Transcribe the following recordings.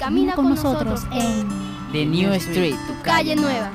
Camina con nosotros en The New Street, tu calle nueva.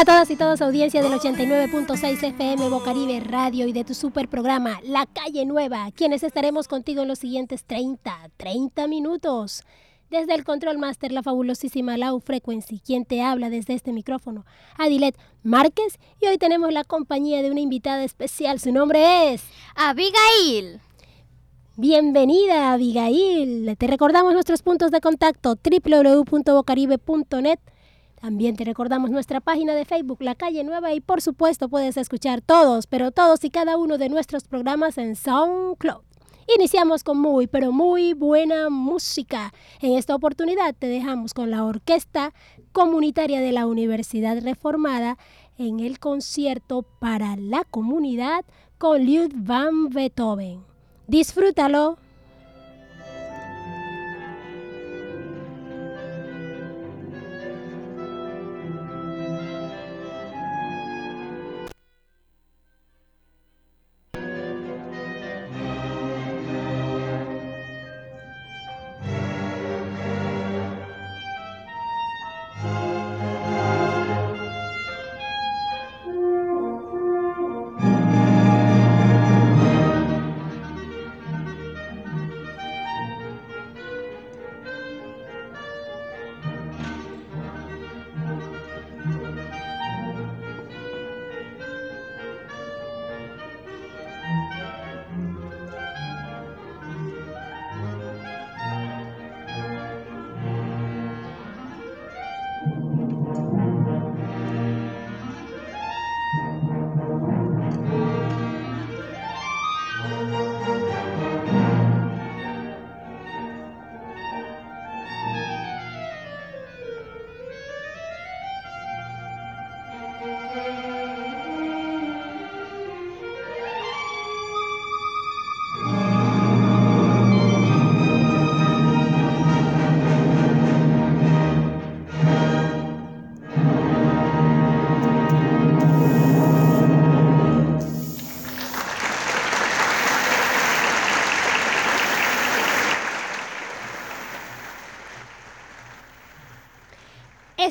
Hola a todas y todos, audiencia del 89.6 FM Bocaribe Radio y de tu super programa La Calle Nueva, quienes estaremos contigo en los siguientes 30, 30 minutos. Desde el Control Master, la fabulosísima Lau Frequency, quien te habla desde este micrófono, Adilet Márquez, y hoy tenemos la compañía de una invitada especial. Su nombre es Abigail. Bienvenida, Abigail. Te recordamos nuestros puntos de contacto www.bocaribe.net. También te recordamos nuestra página de Facebook, La Calle Nueva, y por supuesto puedes escuchar todos, pero todos y cada uno de nuestros programas en SoundCloud. Iniciamos con muy, pero muy buena música. En esta oportunidad te dejamos con la Orquesta Comunitaria de la Universidad Reformada en el concierto para la comunidad con Ludwig van Beethoven. Disfrútalo.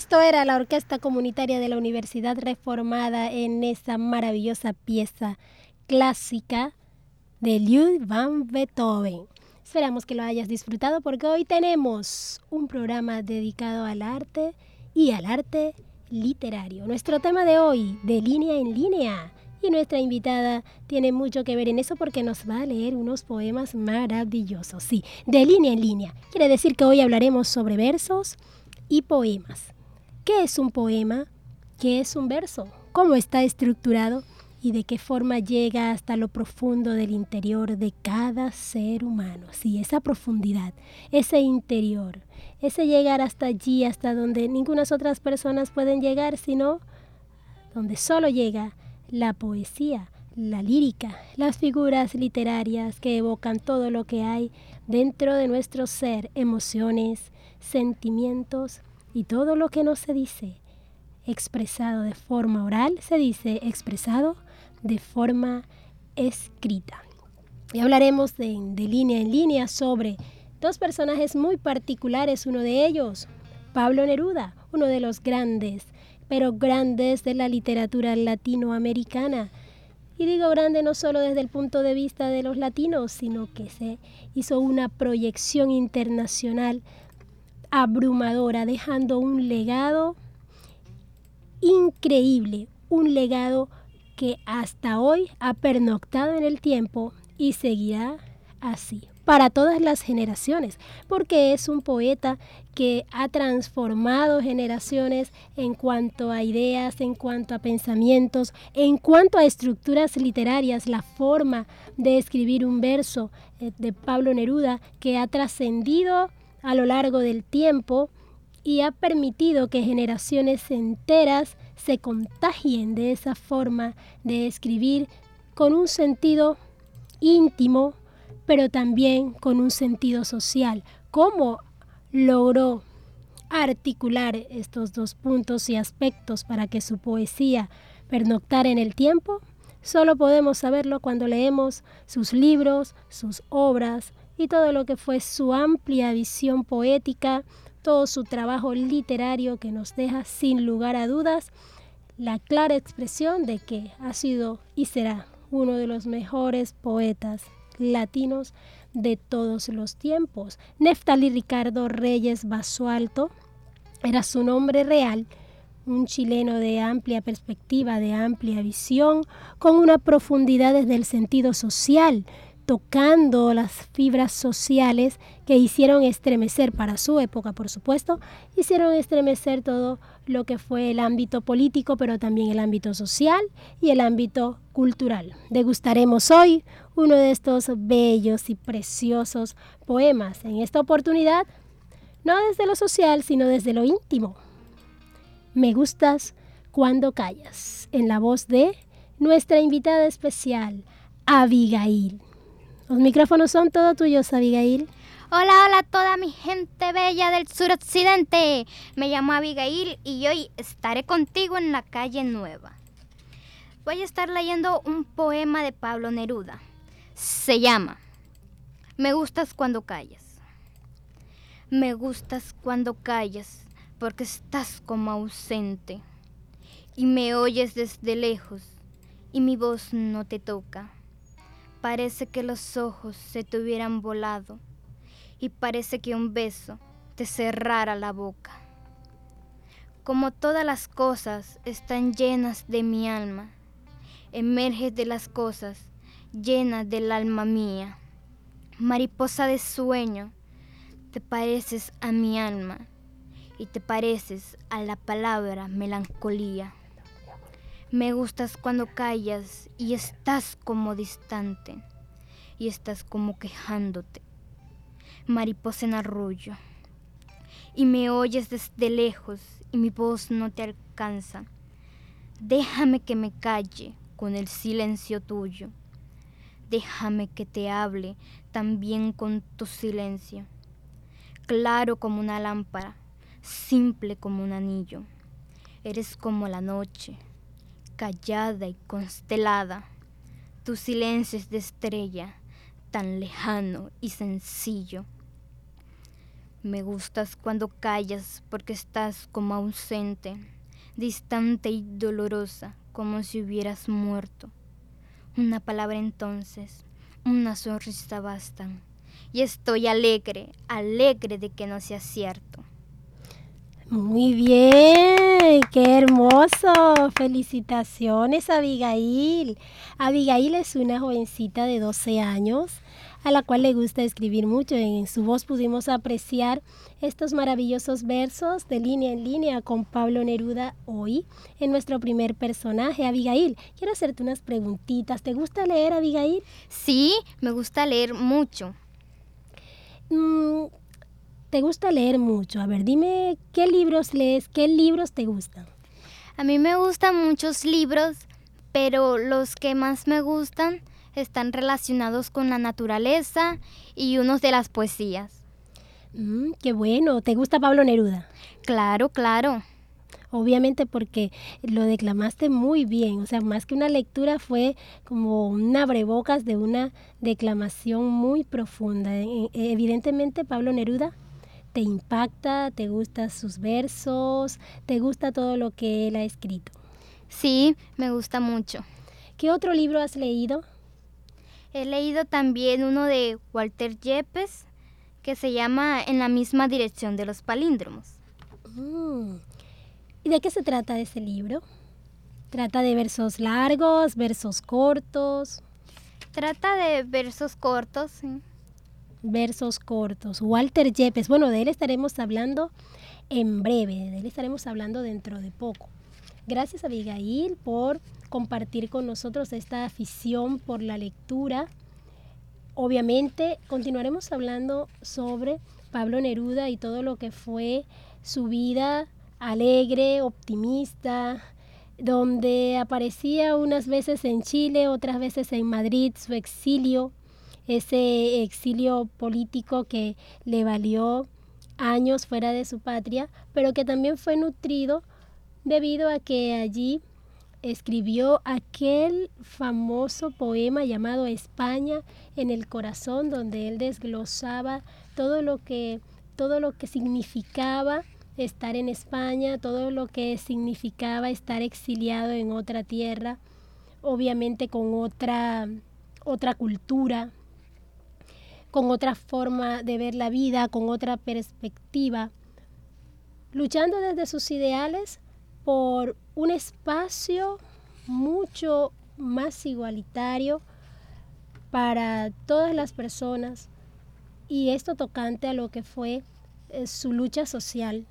Esto era la Orquesta Comunitaria de la Universidad Reformada en esa maravillosa pieza clásica de Ludwig van Beethoven. Esperamos que lo hayas disfrutado porque hoy tenemos un programa dedicado al arte y al arte literario. Nuestro tema de hoy, de línea en línea. Y nuestra invitada tiene mucho que ver en eso porque nos va a leer unos poemas maravillosos. Sí, de línea en línea. Quiere decir que hoy hablaremos sobre versos y poemas. ¿Qué es un poema? ¿Qué es un verso? ¿Cómo está estructurado? ¿Y de qué forma llega hasta lo profundo del interior de cada ser humano? Sí, esa profundidad, ese interior, ese llegar hasta allí, hasta donde ninguna otras personas pueden llegar, sino donde solo llega la poesía, la lírica, las figuras literarias que evocan todo lo que hay dentro de nuestro ser, emociones, sentimientos, y todo lo que no se dice expresado de forma oral se dice expresado de forma escrita. Y hablaremos de, de, línea en línea sobre dos personajes muy particulares, uno de ellos, Pablo Neruda, uno de los grandes, pero grandes de la literatura latinoamericana. Y digo grande no solo desde el punto de vista de los latinos, sino que se hizo una proyección internacional abrumadora, dejando un legado increíble, un legado que hasta hoy ha pernoctado en el tiempo y seguirá así para todas las generaciones, porque es un poeta que ha transformado generaciones en cuanto a ideas, en cuanto a pensamientos, en cuanto a estructuras literarias, la forma de escribir un verso eh, de Pablo Neruda que ha trascendido a lo largo del tiempo y ha permitido que generaciones enteras se contagien de esa forma de escribir con un sentido íntimo, pero también con un sentido social, como logró articular estos dos puntos y aspectos para que su poesía pernoctara en el tiempo, solo podemos saberlo cuando leemos sus libros, sus obras y todo lo que fue su amplia visión poética, todo su trabajo literario que nos deja sin lugar a dudas la clara expresión de que ha sido y será uno de los mejores poetas latinos de todos los tiempos. Neftali Ricardo Reyes Basualto era su nombre real, un chileno de amplia perspectiva, de amplia visión, con una profundidad desde el sentido social, tocando las fibras sociales que hicieron estremecer para su época, por supuesto, hicieron estremecer todo lo que fue el ámbito político, pero también el ámbito social y el ámbito cultural. Degustaremos hoy uno de estos bellos y preciosos poemas. En esta oportunidad, no desde lo social, sino desde lo íntimo. Me gustas cuando callas, en la voz de nuestra invitada especial, Abigail. Los micrófonos son todos tuyos, Abigail. Hola, hola a toda mi gente bella del suroccidente. Me llamo Abigail y hoy estaré contigo en la calle Nueva. Voy a estar leyendo un poema de Pablo Neruda. Se llama Me gustas cuando callas. Me gustas cuando callas porque estás como ausente y me oyes desde lejos y mi voz no te toca Parece que los ojos se te hubieran volado y parece que un beso te cerrara la boca. Como todas las cosas están llenas de mi alma, emerges de las cosas llenas del alma mía. Mariposa de sueño, te pareces a mi alma y te pareces a la palabra melancolía. Me gustas cuando callas y estás como distante y estás como quejándote, mariposa en arrullo. Y me oyes desde lejos y mi voz no te alcanza. Déjame que me calle con el silencio tuyo. Déjame que te hable también con tu silencio. Claro como una lámpara, simple como un anillo. Eres como la noche callada y constelada, tu silencio es de estrella, tan lejano y sencillo. Me gustas cuando callas porque estás como ausente, distante y dolorosa, como si hubieras muerto. Una palabra entonces, una sonrisa bastan, y estoy alegre, alegre de que no sea cierto. Muy bien, qué hermoso. Felicitaciones, Abigail. Abigail es una jovencita de 12 años a la cual le gusta escribir mucho. En su voz pudimos apreciar estos maravillosos versos de línea en línea con Pablo Neruda hoy en nuestro primer personaje, Abigail. Quiero hacerte unas preguntitas. ¿Te gusta leer, Abigail? Sí, me gusta leer mucho. Te gusta leer mucho. A ver, dime qué libros lees, qué libros te gustan. A mí me gustan muchos libros, pero los que más me gustan están relacionados con la naturaleza y unos de las poesías. Mm, qué bueno. ¿Te gusta Pablo Neruda? Claro, claro. Obviamente porque lo declamaste muy bien, o sea, más que una lectura fue como un abrebocas de una declamación muy profunda. E, evidentemente Pablo Neruda te impacta, te gustan sus versos, te gusta todo lo que él ha escrito. Sí, me gusta mucho. ¿Qué otro libro has leído? He leído también uno de Walter Yepes que se llama En la misma dirección de los palíndromos. Mm. ¿Y de qué se trata ese libro? ¿Trata de versos largos, versos cortos? Trata de versos cortos, sí versos cortos. Walter Yepes, bueno, de él estaremos hablando en breve, de él estaremos hablando dentro de poco. Gracias Abigail por compartir con nosotros esta afición por la lectura. Obviamente continuaremos hablando sobre Pablo Neruda y todo lo que fue su vida alegre, optimista, donde aparecía unas veces en Chile, otras veces en Madrid, su exilio ese exilio político que le valió años fuera de su patria, pero que también fue nutrido debido a que allí escribió aquel famoso poema llamado España en el corazón, donde él desglosaba todo lo que, todo lo que significaba estar en España, todo lo que significaba estar exiliado en otra tierra, obviamente con otra, otra cultura, con otra forma de ver la vida, con otra perspectiva, luchando desde sus ideales por un espacio mucho más igualitario para todas las personas y esto tocante a lo que fue eh, su lucha social,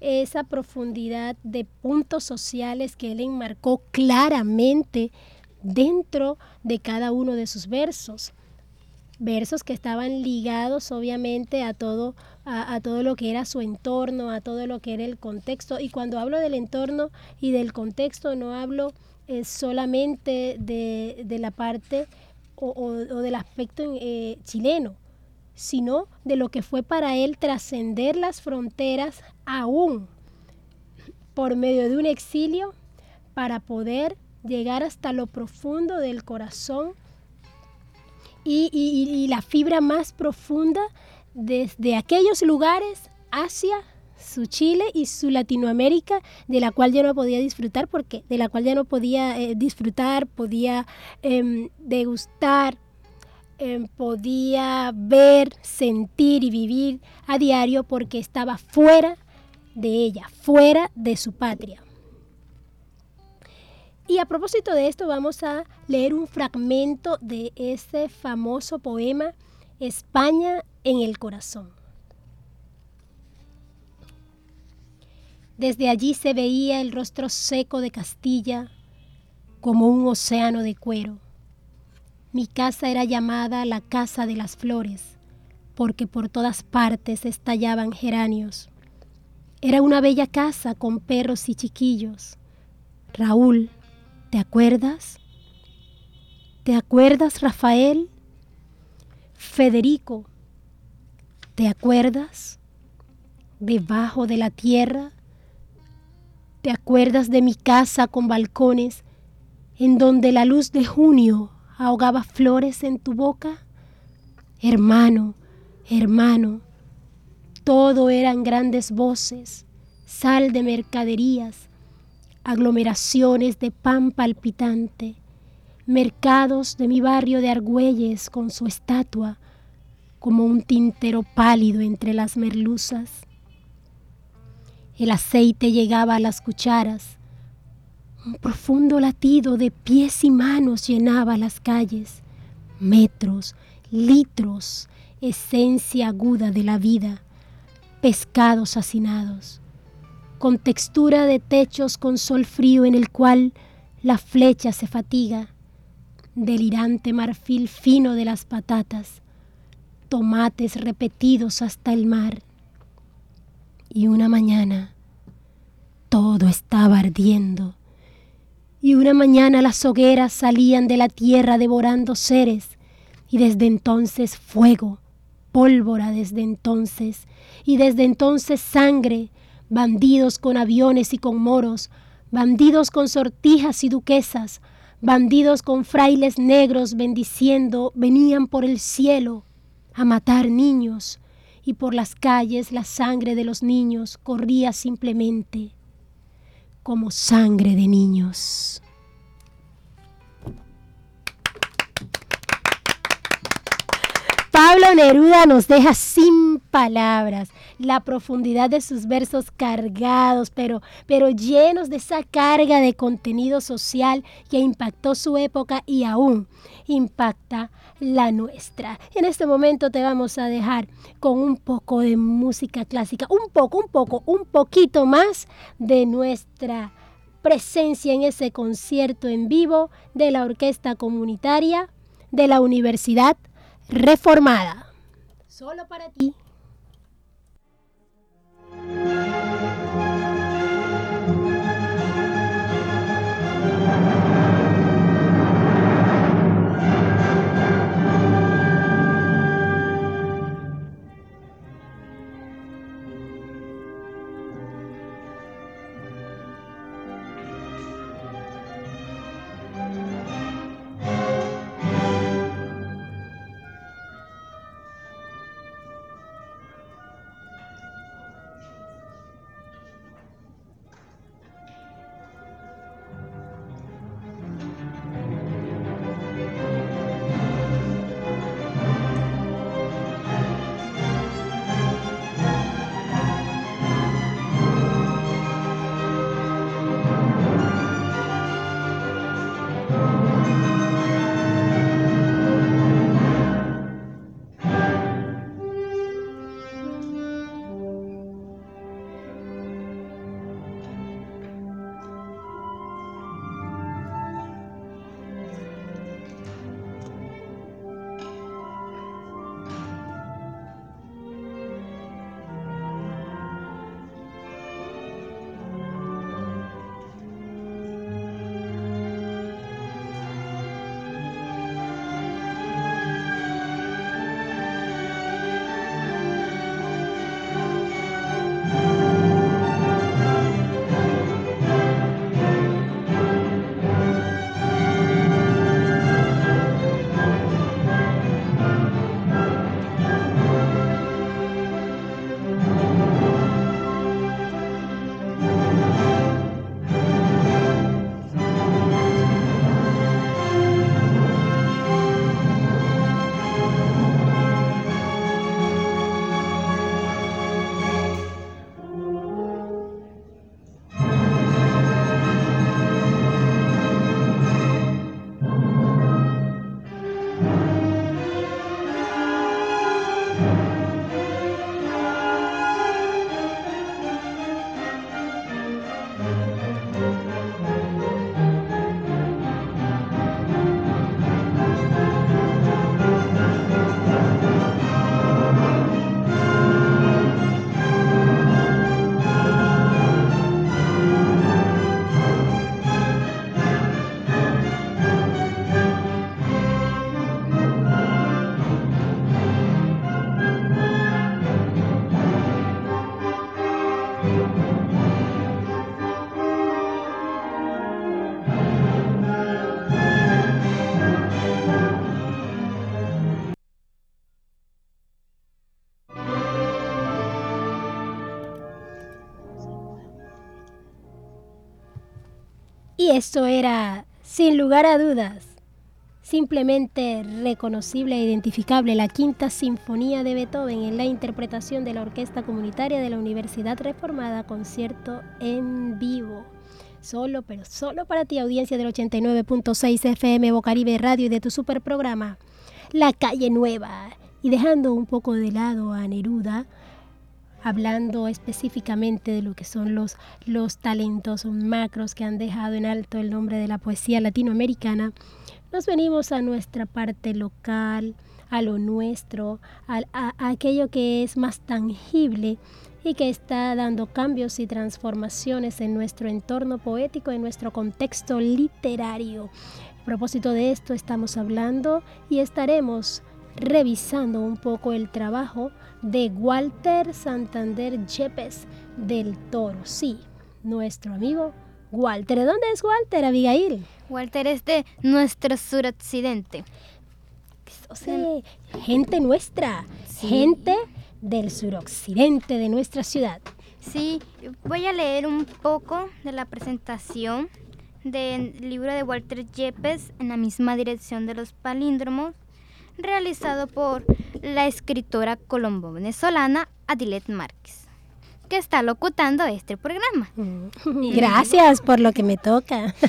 esa profundidad de puntos sociales que él enmarcó claramente dentro de cada uno de sus versos versos que estaban ligados obviamente a todo, a, todo lo que era su entorno, a todo lo que era el contexto. Y cuando hablo del entorno y del contexto, no hablo eh, solamente de, la parte o, del aspecto eh, chileno, sino de lo que fue para él trascender las fronteras aún por medio de un exilio para poder llegar hasta lo profundo del corazón y, la fibra más profunda desde aquellos lugares hacia su Chile y su Latinoamérica, de la cual ya no podía disfrutar, porque de la cual ya no podía eh, disfrutar, podía em, degustar, em, podía ver, sentir y vivir a diario porque estaba fuera de ella, fuera de su patria. Y a propósito de esto vamos a leer un fragmento de ese famoso poema España en el corazón. Desde allí se veía el rostro seco de Castilla como un océano de cuero. Mi casa era llamada la Casa de las Flores, porque por todas partes estallaban geranios. Era una bella casa con perros y chiquillos. Raúl, ¿Te acuerdas? ¿Te acuerdas, Rafael? Federico, ¿te acuerdas? Debajo de la tierra. ¿Te acuerdas de mi casa con balcones en donde la luz de junio ahogaba flores en tu boca? Hermano, hermano, todo eran grandes voces, sal de mercaderías, aglomeraciones de pan palpitante, mercados de mi barrio de Argüelles con su estatua como un tintero pálido entre las merluzas. El aceite llegaba a las cucharas, un profundo latido de pies y manos llenaba las calles, metros, litros, esencia aguda de la vida, pescados hacinados con textura de techos con sol frío en el cual la flecha se fatiga, delirante marfil fino de las patatas, tomates repetidos hasta el mar. Y una mañana todo estaba ardiendo, y una mañana las hogueras salían de la tierra devorando seres, y desde entonces fuego, pólvora desde entonces, y desde entonces sangre, bandidos con aviones y con moros, bandidos con sortijas y duquesas, bandidos con frailes negros bendiciendo, venían por el cielo a matar niños, y por las calles la sangre de los niños corría simplemente como sangre de niños. Pablo Neruda nos deja sin palabras la profundidad de sus versos cargados, pero, pero llenos de esa carga de contenido social que impactó su época y aún impacta la nuestra. En este momento te vamos a dejar con un poco de música clásica, un poco, un poco, un poquito más de nuestra presencia en ese concierto en vivo de la Orquesta Comunitaria de la Universidad Reformada. Solo para ti. Eso era, sin lugar a dudas, simplemente reconocible e identificable la quinta sinfonía de Beethoven en la interpretación de la Orquesta Comunitaria de la Universidad Reformada, concierto en vivo. Solo, pero solo para ti, audiencia del 89.6 FM Bocaribe Radio y de tu super programa, La Calle Nueva. Y dejando un poco de lado a Neruda, hablando específicamente de lo que son los, los talentos macros que han dejado en alto el nombre de la poesía latinoamericana, nos venimos a nuestra parte local, a lo nuestro, a, aquello que es más tangible y que está dando cambios y transformaciones en nuestro entorno poético, en nuestro contexto literario. A propósito de esto estamos hablando y estaremos revisando un poco el trabajo de Walter Santander Yepes del Toro. Sí, nuestro amigo Walter. ¿De dónde es Walter, Abigail? Walter es de nuestro suroccidente. O sea, gente nuestra, gente del suroccidente de nuestra ciudad. Sí, voy a leer un poco de la presentación del libro de Walter Yepes en la misma dirección de los palíndromos, realizado por la escritora colombo-venezolana Adilet Márquez que está locutando este programa. Mm. Gracias por lo que me toca.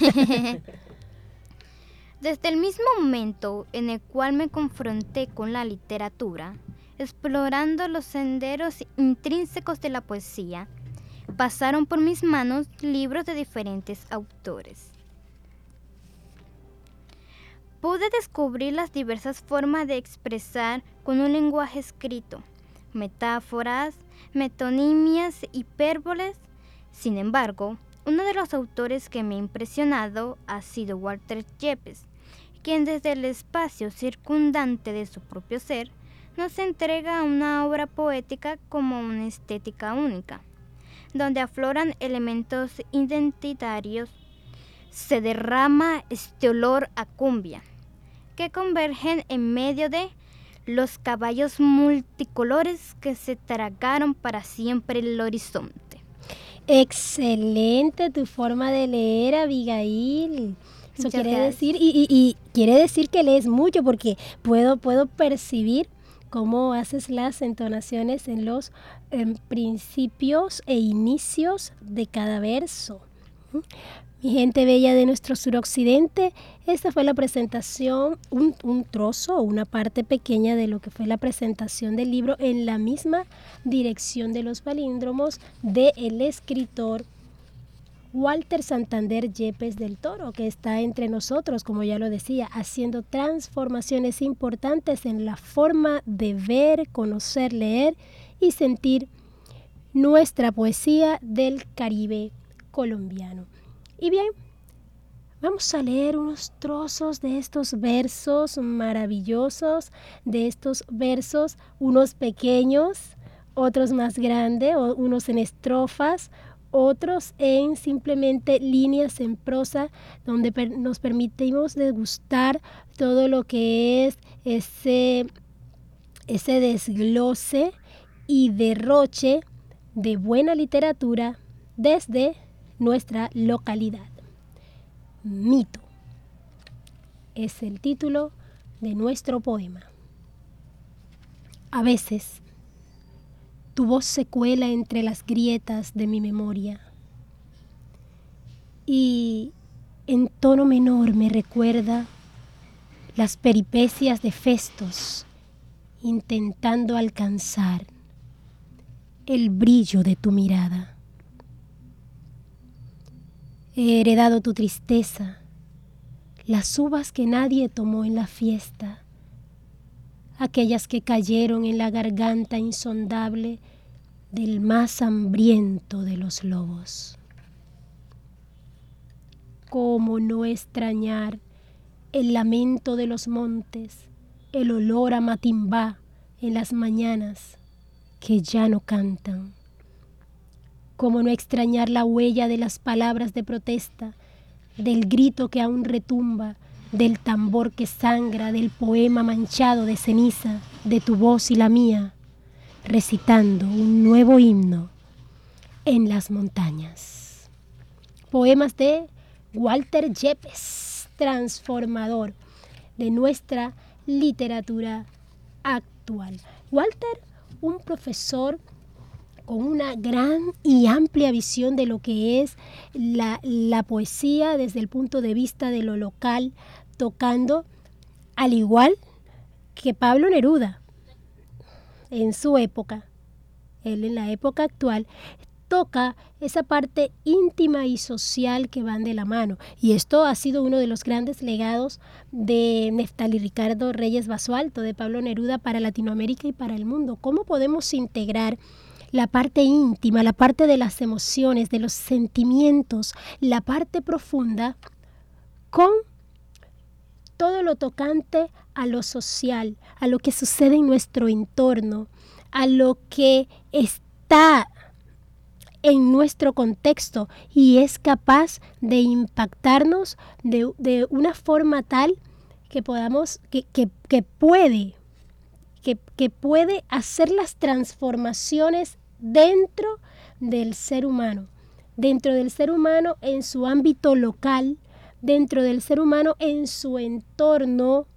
Desde el mismo momento en el cual me confronté con la literatura, explorando los senderos intrínsecos de la poesía, pasaron por mis manos libros de diferentes autores. Pude descubrir las diversas formas de expresar con un lenguaje escrito, metáforas, metonimias, hipérboles. Sin embargo, uno de los autores que me ha impresionado ha sido Walter Yepes, quien desde el espacio circundante de su propio ser nos entrega una obra poética como una estética única, donde afloran elementos identitarios, se derrama este olor a cumbia, que convergen en medio de los caballos multicolores que se tragaron para siempre el horizonte. Excelente tu forma de leer, Abigail. Eso quiere decir, y, quiere decir que lees mucho porque puedo, puedo percibir cómo haces las entonaciones en los em, principios e inicios de cada verso. Mi gente bella de nuestro suroccidente, esta fue la presentación, un, un trozo, una parte pequeña de lo que fue la presentación del libro en la misma dirección de los palíndromos del escritor Walter Santander Yepes del Toro, que está entre nosotros, como ya lo decía, haciendo transformaciones importantes en la forma de ver, conocer, leer y sentir nuestra poesía del Caribe colombiano. Y bien, vamos a leer unos trozos de estos versos maravillosos, de estos versos, unos pequeños, otros más grandes, unos en estrofas, otros en simplemente líneas en prosa, donde nos permitimos degustar todo lo que es ese, ese desglose y derroche de buena literatura desde nuestra localidad. Mito es el título de nuestro poema. A veces, tu voz se cuela entre las grietas de mi memoria y en tono menor me recuerda las peripecias de Festos intentando alcanzar el brillo de tu mirada. He heredado tu tristeza, las uvas que nadie tomó en la fiesta, aquellas que cayeron en la garganta insondable del más hambriento de los lobos. ¿Cómo no extrañar el lamento de los montes, el olor a matimbá en las mañanas que ya no cantan? ¿Cómo no extrañar la huella de las palabras de protesta, del grito que aún retumba, del tambor que sangra, del poema manchado de ceniza, de tu voz y la mía, recitando un nuevo himno en las montañas? Poemas de Walter Yepes, transformador de nuestra literatura actual. Walter, un profesor con una gran y amplia visión de lo que es la, la, poesía desde el punto de vista de lo local, tocando al igual que Pablo Neruda en su época, él en la época actual, toca esa parte íntima y social que van de la mano. Y esto ha sido uno de los grandes legados de Neftali Ricardo Reyes Basualto, de Pablo Neruda para Latinoamérica y para el mundo. ¿Cómo podemos integrar la parte íntima, la parte de las emociones, de los sentimientos, la parte profunda, con todo lo tocante a lo social, a lo que sucede en nuestro entorno, a lo que está en nuestro contexto y es capaz de impactarnos de, una forma tal que podamos, que, que puede, que, que puede hacer las transformaciones dentro del ser humano, dentro del ser humano en su ámbito local, dentro del ser humano en su entorno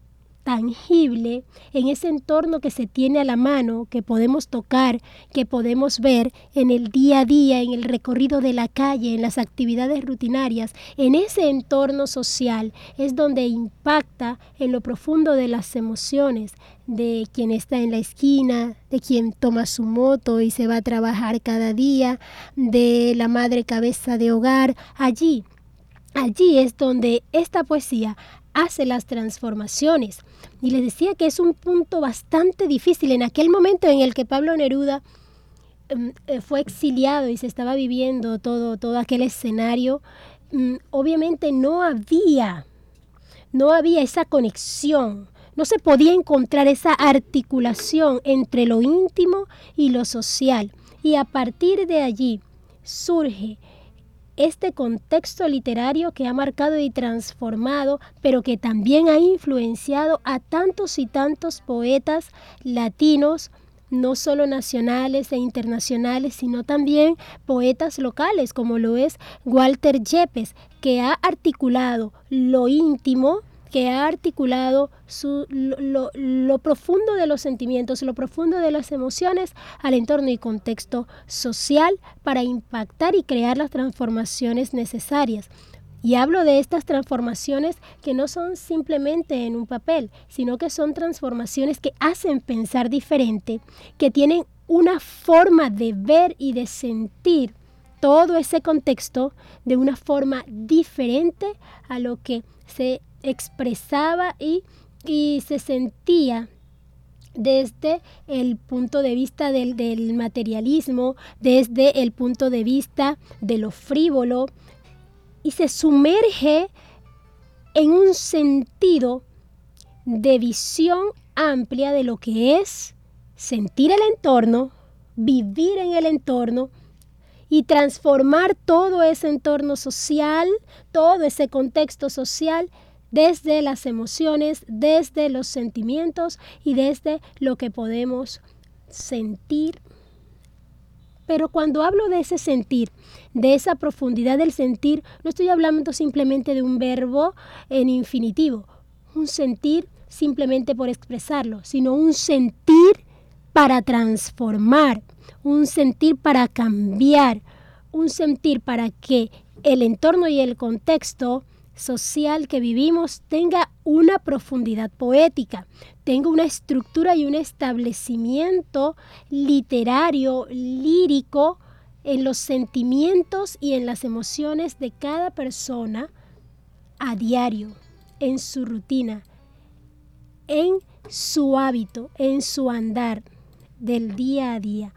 tangible, en ese entorno que se tiene a la mano, que podemos tocar, que podemos ver en el día a día, en el recorrido de la calle, en las actividades rutinarias, en ese entorno social es donde impacta en lo profundo de las emociones de quien está en la esquina, de quien toma su moto y se va a trabajar cada día, de la madre cabeza de hogar, allí Allí es donde esta poesía hace las transformaciones. Y les decía que es un punto bastante difícil en aquel momento en el que Pablo Neruda em, eh, fue exiliado y se estaba viviendo todo, todo aquel escenario. Mm, obviamente no había, no había esa conexión, no se podía encontrar esa articulación entre lo íntimo y lo social. Y a partir de allí surge este contexto literario que ha marcado y transformado, pero que también ha influenciado a tantos y tantos poetas latinos, no solo nacionales e internacionales, sino también poetas locales, como lo es Walter Yepes, que ha articulado lo íntimo, que ha articulado lo, profundo de los sentimientos, lo profundo de las emociones al entorno y contexto social para impactar y crear las transformaciones necesarias. Y hablo de estas transformaciones que no son simplemente en un papel, sino que son transformaciones que hacen pensar diferente, que tienen una forma de ver y de sentir todo ese contexto de una forma diferente a lo que se expresaba y, se sentía desde el punto de vista del, del, materialismo, desde el punto de vista de lo frívolo, y se sumerge en un sentido de visión amplia de lo que es sentir el entorno, vivir en el entorno y transformar todo ese entorno social, todo ese contexto social desde las emociones, desde los sentimientos y desde lo que podemos sentir. Pero cuando hablo de ese sentir, de esa profundidad del sentir, no estoy hablando simplemente de un verbo en infinitivo, un sentir simplemente por expresarlo, sino un sentir para transformar, un sentir para cambiar, un sentir para que el entorno y el contexto social que vivimos tenga una profundidad poética, tenga una estructura y un establecimiento literario, lírico, en los sentimientos y en las emociones de cada persona a diario, en su rutina, en su hábito, en su andar del día a día.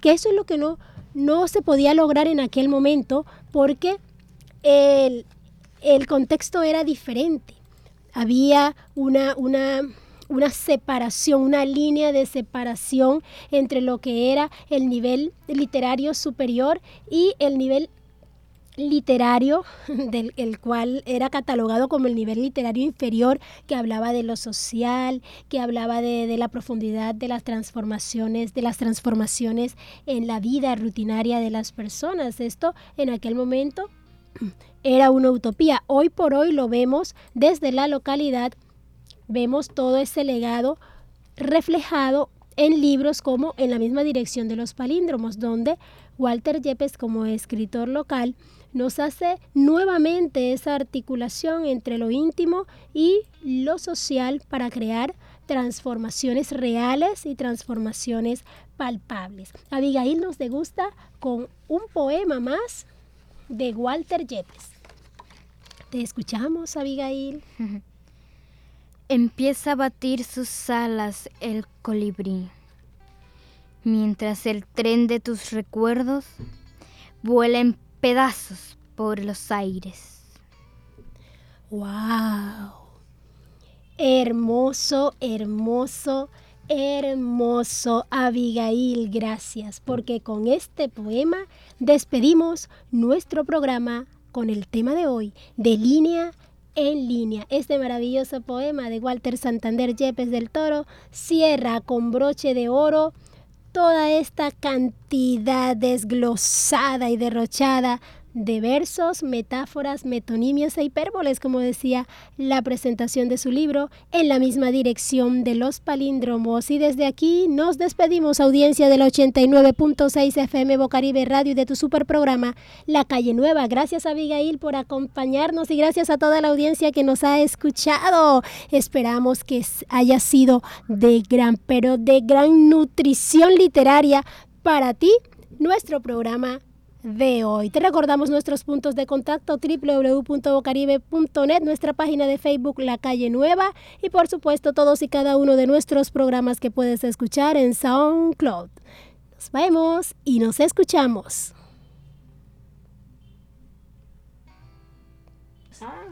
Que eso es lo que no, no se podía lograr en aquel momento porque el, el contexto era diferente. Había una, una, una separación, una línea de separación entre lo que era el nivel literario superior y el nivel literario del el cual era catalogado como el nivel literario inferior que hablaba de lo social, que hablaba de, de, la profundidad de las transformaciones, de las transformaciones en la vida rutinaria de las personas. Esto en aquel momento era una utopía. Hoy por hoy lo vemos desde la localidad, vemos todo ese legado reflejado en libros como En la misma dirección de los palíndromos, donde Walter Yepes como escritor local nos hace nuevamente esa articulación entre lo íntimo y lo social para crear transformaciones reales y transformaciones palpables. Abigail nos degusta con un poema más de Walter Yepes. Te escuchamos, Abigail. Empieza a batir sus alas el colibrí, mientras el tren de tus recuerdos vuela en pedazos por los aires. ¡Wow! Hermoso, hermoso, hermoso, Abigail, gracias, porque con este poema despedimos nuestro programa con el tema de hoy, de línea en línea. Este maravilloso poema de Walter Santander Yepes del Toro cierra con broche de oro toda esta cantidad desglosada y derrochada de versos, metáforas, metonimias e hipérboles, como decía la presentación de su libro, en la misma dirección de los palíndromos. Y desde aquí nos despedimos, audiencia del 89.6 FM Bocaribe Radio de tu super programa La Calle Nueva. Gracias a Abigail por acompañarnos y gracias a toda la audiencia que nos ha escuchado. Esperamos que haya sido de gran, pero de gran nutrición literaria para ti, nuestro programa de hoy. Te recordamos nuestros puntos de contacto www.bocaribe.net, nuestra página de Facebook La Calle Nueva y por supuesto todos y cada uno de nuestros programas que puedes escuchar en SoundCloud. Nos vemos y nos escuchamos. Ah,